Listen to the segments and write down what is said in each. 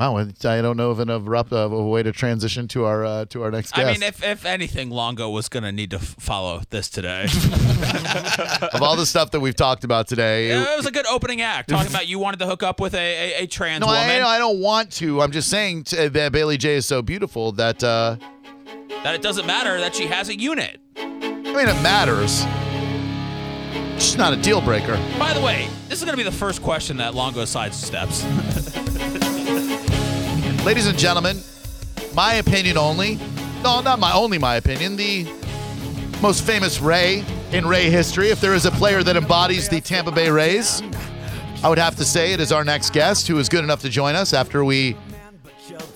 Wow, I don't know of an abrupt of a way to transition to our uh, to our next guest. I mean, if, if anything, Longo was going to need to f- follow this today. of all the stuff that we've talked about today, it was a good opening act, talking about you wanted to hook up with a, a, a trans no, woman. I, I don't want to. I'm just saying t- that Bailey Jay is so beautiful that uh, that it doesn't matter that she has a unit. I mean it matters. She's not a deal breaker. By the way, this is going to be the first question that Longo sidesteps. Ladies and gentlemen, my opinion only. No, not my only my opinion. The most famous Ray in Ray history. If there is a player that embodies the Tampa Bay Rays, I would have to say it is our next guest who is good enough to join us after we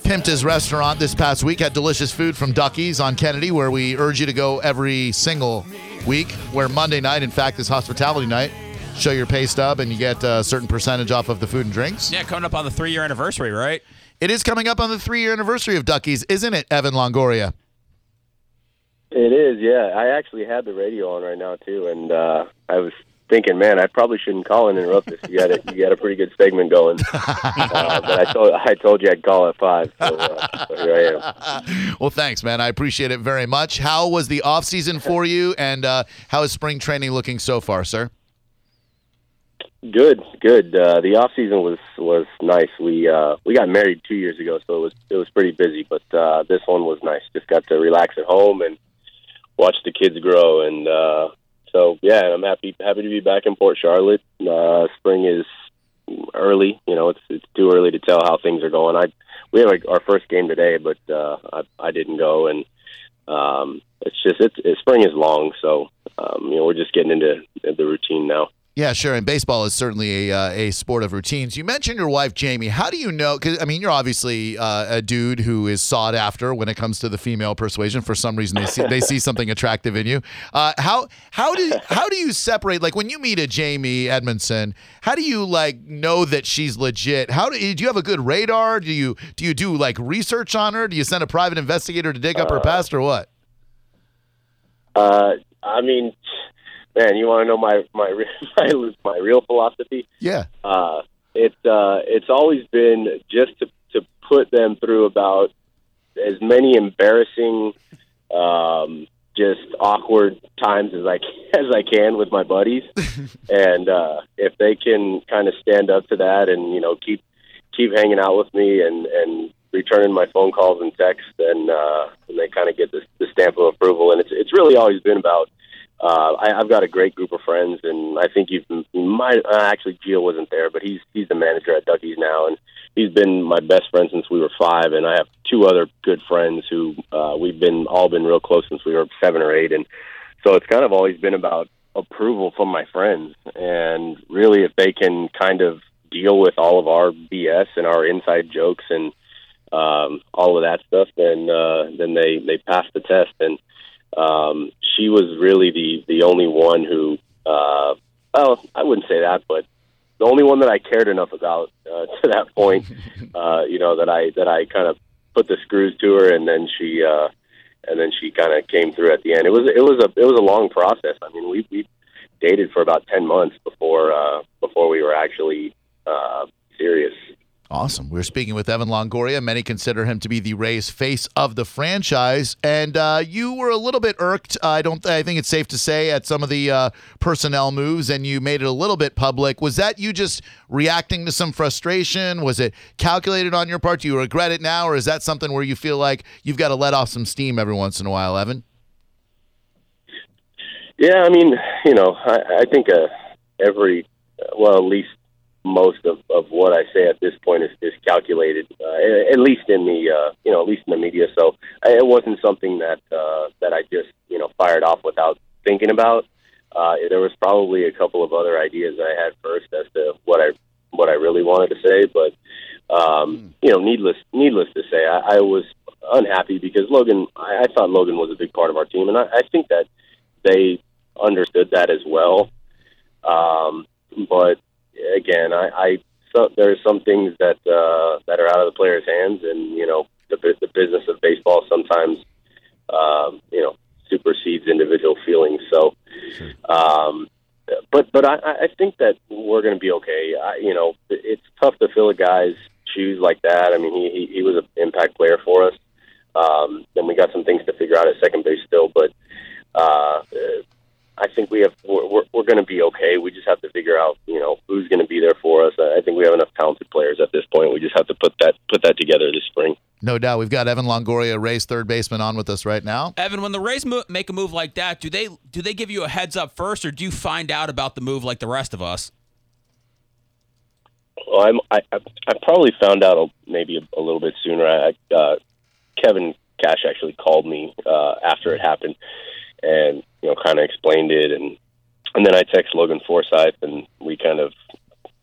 pimped his restaurant this past week. Had delicious food from Ducky's on Kennedy, where we urge you to go every single week. Where Monday night, in fact, is hospitality night. Show your pay stub and you get a certain percentage off of the food and drinks. yeah, coming up on the three year anniversary, right? It is coming up on the three year anniversary of Ducky's, isn't it, Evan Longoria? It is, yeah. I actually had the radio on right now too, and uh, I was thinking, man, I probably shouldn't call and interrupt this. You got it. You got a pretty good segment going, uh, but I told I told you I'd call at five, so, uh, so here I am. Well, thanks, man. I appreciate it very much. How was the off season for you, and uh, how is spring training looking so far, sir? Good, good. Uh, the off season was was nice. We uh, we got married two years ago, so it was it was pretty busy. But uh, this one was nice. Just got to relax at home and watch the kids grow. And uh, so yeah, I'm happy happy to be back in Port Charlotte. Uh, spring is early. You know, it's it's too early to tell how things are going. I we have like our first game today, but uh, I I didn't go, and um, it's just it's, it's spring is long. So um, you know, we're just getting into the routine now. Yeah, sure. And baseball is certainly a, uh, a sport of routines. You mentioned your wife, Jaime. How do you know? Because, I mean, you're obviously uh, a dude who is sought after when it comes to the female persuasion. For some reason, they see, they see something attractive in you. Uh, how how do how do you separate? Like when you meet a Jaime Edmondson, how do you like know that she's legit? How do you, do you have a good radar? Do you do you do like research on her? Do you send a private investigator to dig up her past or what? Uh, I mean, man, you want to know my my my my real philosophy? Yeah. Uh, it's uh, it's always been just to to put them through about as many embarrassing, um, just awkward times as I as I can with my buddies, and uh, if they can kind of stand up to that and you know keep keep hanging out with me and and returning my phone calls and texts, then uh, and they kind of get the, the stamp of approval. And it's it's really always been about. Uh, I, I've got a great group of friends, and I think you've you might uh, actually Gio wasn't there, but he's he's the manager at Ducky's now, and he's been my best friend since we were five. And I have two other good friends who uh, we've been all been real close since we were seven or eight, and so it's kind of always been about approval from my friends, and really if they can kind of deal with all of our BS and our inside jokes and um, all of that stuff, then uh, then they they pass the test. And um, she was really the the only one who, uh, well, I wouldn't say that, but the only one that I cared enough about uh, to that point, uh, you know, that I that I kind of put the screws to her, and then she uh, and then she kind of came through at the end. It was it was a it was a long process. I mean, we we dated for about ten months before uh, before we were actually uh, serious. Awesome. We're speaking with Evan Longoria. Many consider him to be the Rays face of the franchise, and uh, you were a little bit irked. I don't. I think it's safe to say at some of the uh, personnel moves, and you made it a little bit public. Was that you just reacting to some frustration? Was it calculated on your part? Do you regret it now, or is that something where you feel like you've got to let off some steam every once in a while, Evan? Yeah, I mean, you know, I, I think uh, every, well, at least most of, of what I say at this point is, is calculated, uh, at least in the, uh, you know, at least in the media. So it wasn't something that uh, that I just, you know, fired off without thinking about. Uh, there was probably a couple of other ideas I had first as to what I what I really wanted to say, but um, you know, needless needless to say, I, I was unhappy because Logan. I, I thought Logan was a big part of our team, and I, I think that they understood that as well. Um, but again, I, I so, there are some things that uh, that are out of the players' hands, and you know, the, the business of baseball sometimes, um, you know, supersedes individual feelings. So, um, but but I, I think that we're going to be okay. I, you know, it's tough to fill a guy's shoes like that. I mean, he he, he was an impact player for us. Um, then we got some things to figure out at second base still, but uh, I think we have we're we're, we're going to be okay. We just have to figure out you know who's going to be there for us. I think we have enough talented players at this point. We just have to put that put that together this spring. No doubt. We've got Evan Longoria, Rays third baseman, on with us right now. Evan, when the Rays mo- make a move like that, do they do they give you a heads up first, or do you find out about the move like the rest of us? Well, I'm, I I probably found out maybe a, a little bit sooner. I, uh, Kevin Cash actually called me uh, after it happened, and you know, kind of explained it, and and then I text Logan Forsythe, and we kind of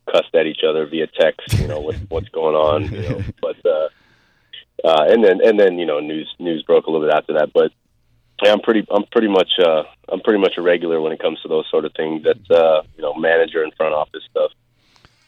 cussed at each other via text. You know, what, what's going on? You know, but uh, uh, and then and then you know, news news broke a little bit after that, but. Yeah, I'm pretty. I'm pretty much. Uh, I'm pretty much a regular when it comes to those sort of things. That uh, you know, manager and front office stuff.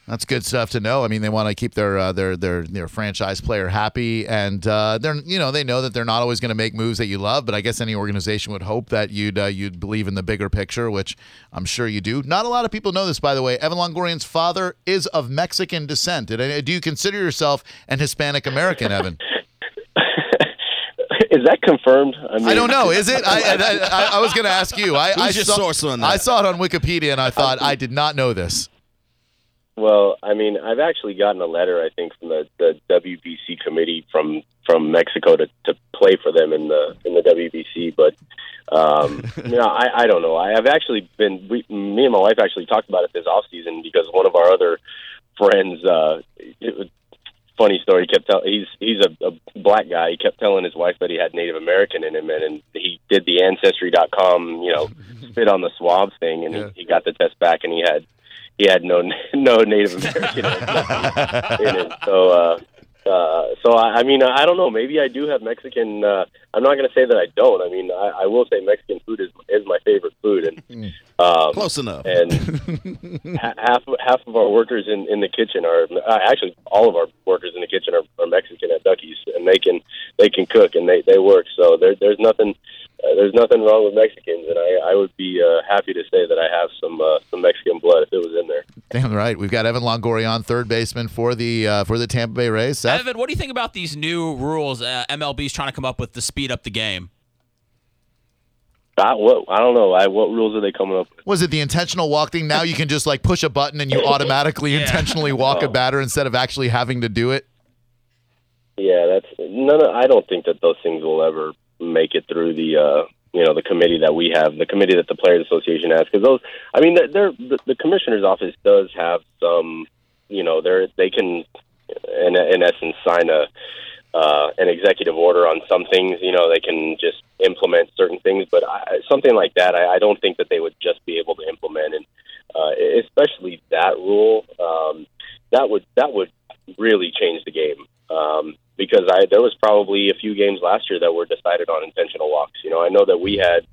That's good stuff to know. I mean, they want to keep their uh, their their their franchise player happy, and uh, they're you know they know that they're not always going to make moves that you love. But I guess any organization would hope that you'd uh, you'd believe in the bigger picture, which I'm sure you do. Not a lot of people know this, by the way. Evan Longoria's father is of Mexican descent. Do you consider yourself an Hispanic American, Evan? Is that confirmed? I, mean, I don't know. Is it? I, I, I was going to ask you. I, I your saw, source on that? I saw it on Wikipedia, and I thought I did not know this. Well, I mean, I've actually gotten a letter, I think, from the, the WBC committee from from Mexico to, to play for them in the in the WBC. But um, you know, I, I don't know. I have actually been. We, me and my wife actually talked about it this off season because one of our other friends. Uh, it, funny story. Kept telling he's he's a, a black guy. He kept telling his wife that he had Native American in him, and, and he did the Ancestry.com, you know, spit on the swab thing, and yeah. he, he got the test back, and he had he had no no Native American in it. So uh, uh, so I, I mean, I don't know. Maybe I do have Mexican. Uh, I'm not going to say that I don't. I mean, I, I will say Mexican food is is my favorite food, and hmm. um, close enough. And half half of our workers in in the kitchen are uh, actually all of our workers in the kitchen are, are Mexican at Ducky's, and they can they can cook and they they work. So there there's nothing uh, there's nothing wrong with Mexicans, and I, I would be uh, happy to say that I have some uh, some Mexican blood if it was in there. Damn right. We've got Evan Longoria on third baseman for the uh, for the Tampa Bay Rays. Seth? Evan, what do you think about these new rules uh, MLB's trying to come up with to speed up the game? I, what, I don't know. I, what rules are they coming up with? Was it the intentional walk thing? Now you can just like push a button and you automatically yeah. intentionally walk oh. a batter instead of actually having to do it. Yeah, that's none. Of, I don't think that those things will ever make it through the uh, you know the committee that we have, the committee that the Players Association has, because those. I mean, they're, the, the commissioner's office does have some. You know, they're they can, in in essence, sign a. Uh, an executive order on some things, you know, they can just implement certain things, but I, something like that, I, I don't think that they would just be able to implement, and uh, especially that rule, um, that would that would really change the game. Um, because I there was probably a few games last year that were decided on intentional walks. You know, I know that we had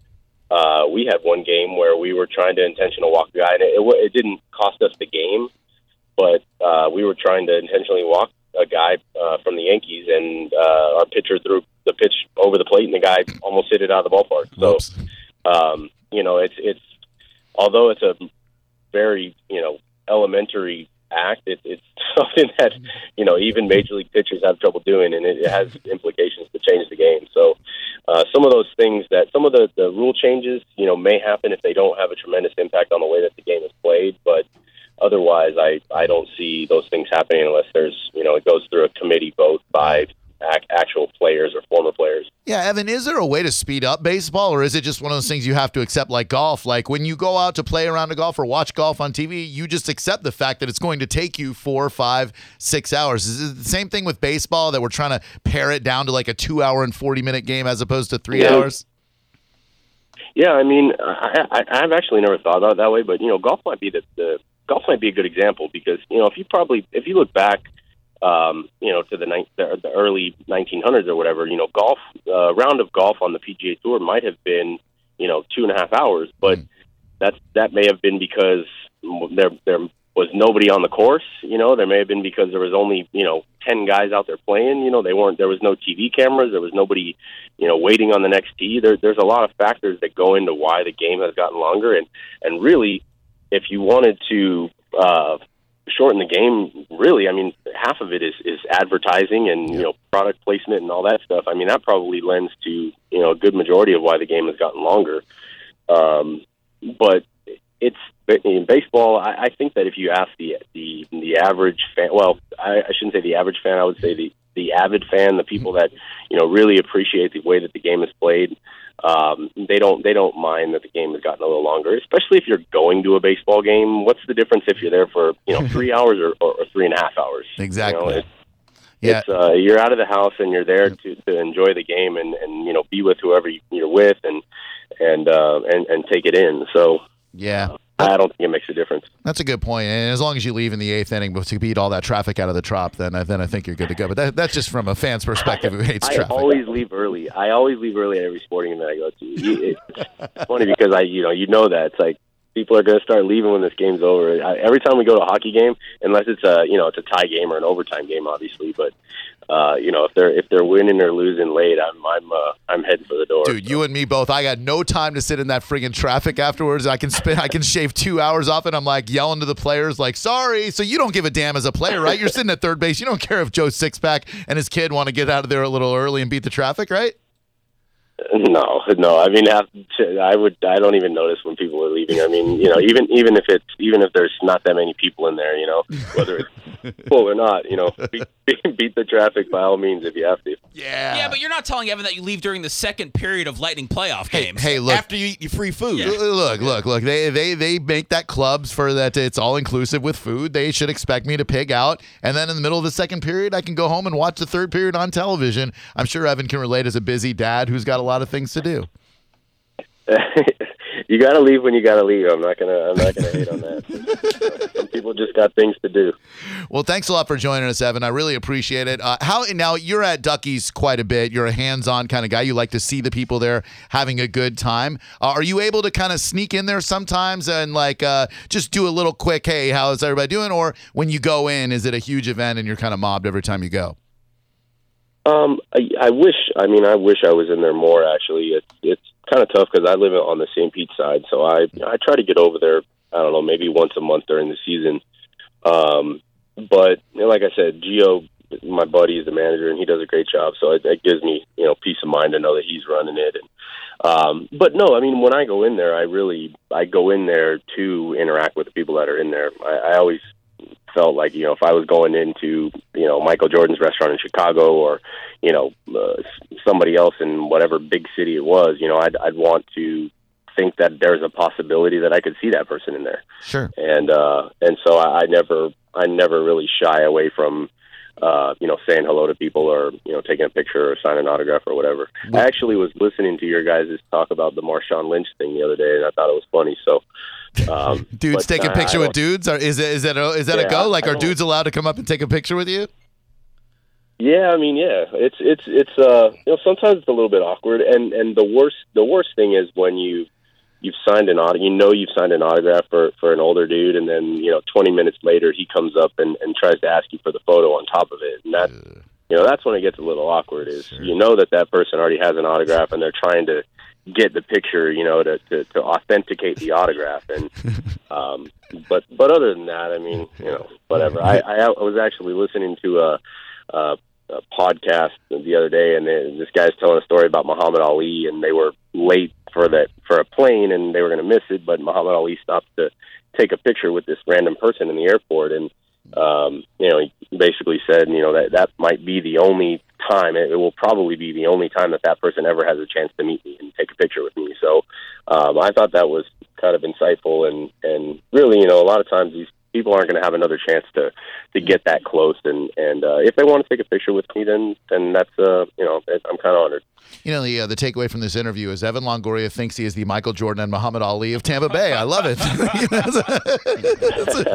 uh, we had one game where we were trying to intentional walk a guy, and it, it, it didn't cost us the game, but uh, we were trying to intentionally walk a guy uh, from the Yankees, and uh, our pitcher threw the pitch over the plate, and the guy almost hit it out of the ballpark. So, um, you know, it's it's although it's a very you know elementary act. It, it's something that you know even major league pitchers have trouble doing, and it, it has implications to change the game. So uh, some of those things that some of the, the rule changes, you know, may happen if they don't have a tremendous impact on the way that the game is played, but. Otherwise, I, I don't see those things happening unless there's you know it goes through a committee vote by actual players or former players. Yeah, Evan, is there a way to speed up baseball, or is it just one of those things you have to accept like golf? Like when you go out to play around a golf or watch golf on TV, you just accept the fact that it's going to take you four, five, six hours. Is it the same thing with baseball that we're trying to pare it down to like a two hour and 40 minute game as opposed to three yeah. hours? Yeah, I mean, I, I, I've actually never thought about it that way, but you know, golf might be the, the golf might be a good example because you know if you probably if you look back um, you know, to the, ni- the, the early 1900s or whatever, you know, golf, uh, round of golf on the PGA Tour might have been, you know, two and a half hours, but mm. that's, that may have been because there, there was nobody on the course, you know, there may have been because there was only, you know, 10 guys out there playing, you know, they weren't, there was no TV cameras, there was nobody, you know, waiting on the next tee. There, there's a lot of factors that go into why the game has gotten longer. And, and really, if you wanted to, uh, shorten the game. Really, I mean, half of it is is advertising and you know product placement and all that stuff. I mean, that probably lends to you know a good majority of why the game has gotten longer. Um, but it's in baseball. I, I think that if you ask the the the average fan, well, I, I shouldn't say the average fan. I would say the the avid fan, the people that you know really appreciate the way that the game is played. Um, they don't they don't mind that the game has gotten a little longer, especially if you're going to a baseball game. What's the difference if you're there for you know three hours or, or, or three and a half hours? Exactly. You know, it's, Yeah. it's uh, you're out of the house and you're there to, to enjoy the game and, and you know be with whoever you- you're with and and uh, and and take it in. So Yeah. I don't think it makes a difference. That's a good point. And as long as you leave in the eighth inning to beat all that traffic out of the trop, then I, then I think you're good to go. But that, that's just from a fan's perspective who hates I traffic. always leave early. I always leave early at every sporting event I go to. It's funny because I, you know, you know that it's like people are going to start leaving when this game's over. I, every time we go to a hockey game, unless it's a, you know, it's a tie game or an overtime game, obviously. But uh, you know, if they're if they're winning or losing late, I'm I'm uh, I'm heading for the door. Dude, you and me both. I got no time to sit in that friggin' traffic afterwards. I can spend, I can shave two hours off and I'm like yelling to the players, like, sorry. So you don't give a damn as a player, right? You're sitting at third base. You don't care if Joe Sixpack and his kid want to get out of there a little early and beat the traffic, right? No, no. I mean, I would. I don't even notice when people are leaving. I mean, you know, even even if it's even if there's not that many people in there, you know, whether it's full or not, you know, beat, beat the traffic by all means if you have to. Yeah. Yeah, but you're not telling Evan that you leave during the second period of Lightning playoff Hey, games. hey, look. After you eat your free food. L- Look, look, look. They they they make that clubs for that it's all inclusive with food. They should expect me to pig out, and then in the middle of the second period, I can go home and watch the third period on television. I'm sure Evan can relate as a busy dad who's got a lot of things to do. you got to leave when you got to leave. I'm not gonna. I'm not gonna hate on that. Some people just got things to do. Well, thanks a lot for joining us, Evan. I really appreciate it. Uh, how now you're at Ducky's quite a bit. You're a hands-on kind of guy. You like to see the people there having a good time. Uh, are you able to kind of sneak in there sometimes and like uh, just do a little quick, hey, how's everybody doing? Or when you go in, is it a huge event and you're kind of mobbed every time you go? Um, I, I wish. I mean, I wish I was in there more. Actually, it's it's kind of tough because I live on the St. Pete side, so I I try to get over there. I don't know, maybe once a month during the season. Um, but you know, like I said, Gio, my buddy, is the manager, and he does a great job. So it, it gives me you know peace of mind to know that he's running it. And um, but no, I mean, when I go in there, I really I go in there to interact with the people that are in there. I, I always felt like you know if I was going into you know Michael Jordan's restaurant in Chicago or you know uh, somebody else in whatever big city it was, you know I'd I'd want to think that there's a possibility that I could see that person in there, Sure. and uh, and so I, I never I never really shy away from. Uh, you know, saying hello to people or, you know, taking a picture or signing an autograph or whatever. I actually was listening to your guys' talk about the Marshawn Lynch thing the other day, and I thought it was funny. So, um, Dudes but, take a uh, picture with dudes? Or is it is that a, is that a go? Like, are dudes allowed to come up and take a picture with you? Yeah, I mean, yeah, it's it's it's uh, you know, sometimes it's a little bit awkward, and and the worst the worst thing is when you you've signed an auto, you know, you've signed an autograph for for an older dude, and then you know, twenty minutes later he comes up and and tries to ask you for the photo on top of it, and that you know that's when it gets a little awkward. Is you know that that person already has an autograph, and they're trying to get the picture, you know, to to, to authenticate the autograph, and um, but but other than that, I mean, you know, whatever. I I, I was actually listening to a. a a podcast the other day, and this guy's telling a story about Muhammad Ali, and they were late for that for a plane, and they were going to miss it, but Muhammad Ali stopped to take a picture with this random person in the airport, and um, you know, he basically said, you know, that that might be the only time. It, it will probably be the only time that that person ever has a chance to meet me and take a picture with me. So um, I thought that was kind of insightful, and and really, you know, a lot of times these people aren't going to have another chance to to get that close and and uh, if they want to take a picture with me then then that's uh you know I'm kind of honored You know, the uh, the takeaway from this interview is Evan Longoria thinks he is the Michael Jordan and Muhammad Ali of Tampa Bay. I love it. You know, that's-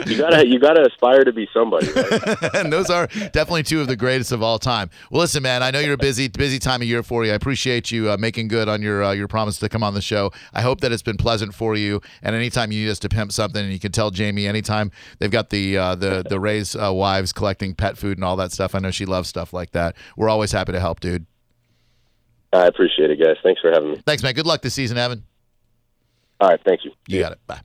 you gotta you gotta aspire to be somebody right? and those are definitely two of the greatest of all time. Well, listen, man, I know you're a busy, busy time of year for you. I appreciate you uh, making good on your uh, your promise to come on the show. I hope that it's been pleasant for you. And anytime you need us to pimp something, and you can tell Jaime anytime they've got the uh, the the Ray's uh, wives collecting pet food and all that stuff. I know she loves stuff like that. We're always happy to help, dude. I appreciate it guys thanks for having me Thanks, man. Good luck this season, Evan. all right thank you You got it. Bye.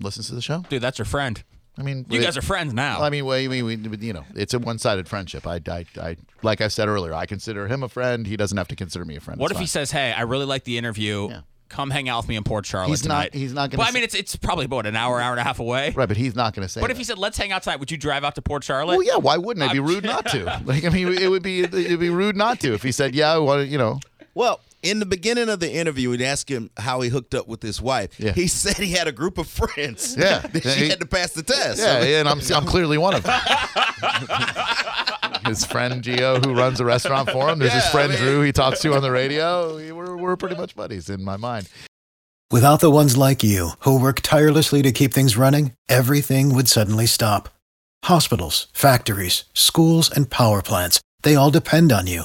Listens to the show. Dude, that's your friend. I mean, You it- guys are friends now. I mean, well, we, we, you know, it's a one-sided friendship. I, I, I, like I said earlier, I consider him a friend. He doesn't have to consider me a friend. what It's if he says, "Hey, I really like the interview. Yeah. Come hang out with me in Port Charlotte He's not- tonight." he's not gonna Well, I mean, it's it's probably about an hour, hour and a half away. right? But he's not going to say. What if he said, "Let's hang out tonight"? Would you drive out to Port Charlotte? Well, yeah. Why wouldn't I? It'd be rude not to. Like, I mean, it would be it'd be rude not to if he said, "Yeah, I want to," you know. Well, in the beginning of the interview, we'd ask him how he hooked up with his wife. Yeah. He said he had a group of friends. Yeah. that Yeah, she he- had to pass the test. Yeah, I mean, yeah, and I'm I'm clearly one of them. his friend Gio, who runs a restaurant for him. There's his friend I mean- Drew he talks to on the radio. We're we're pretty much buddies in my mind. Without the ones like you, who work tirelessly to keep things running, everything would suddenly stop. Hospitals, factories, schools, and power plants, they all depend on you.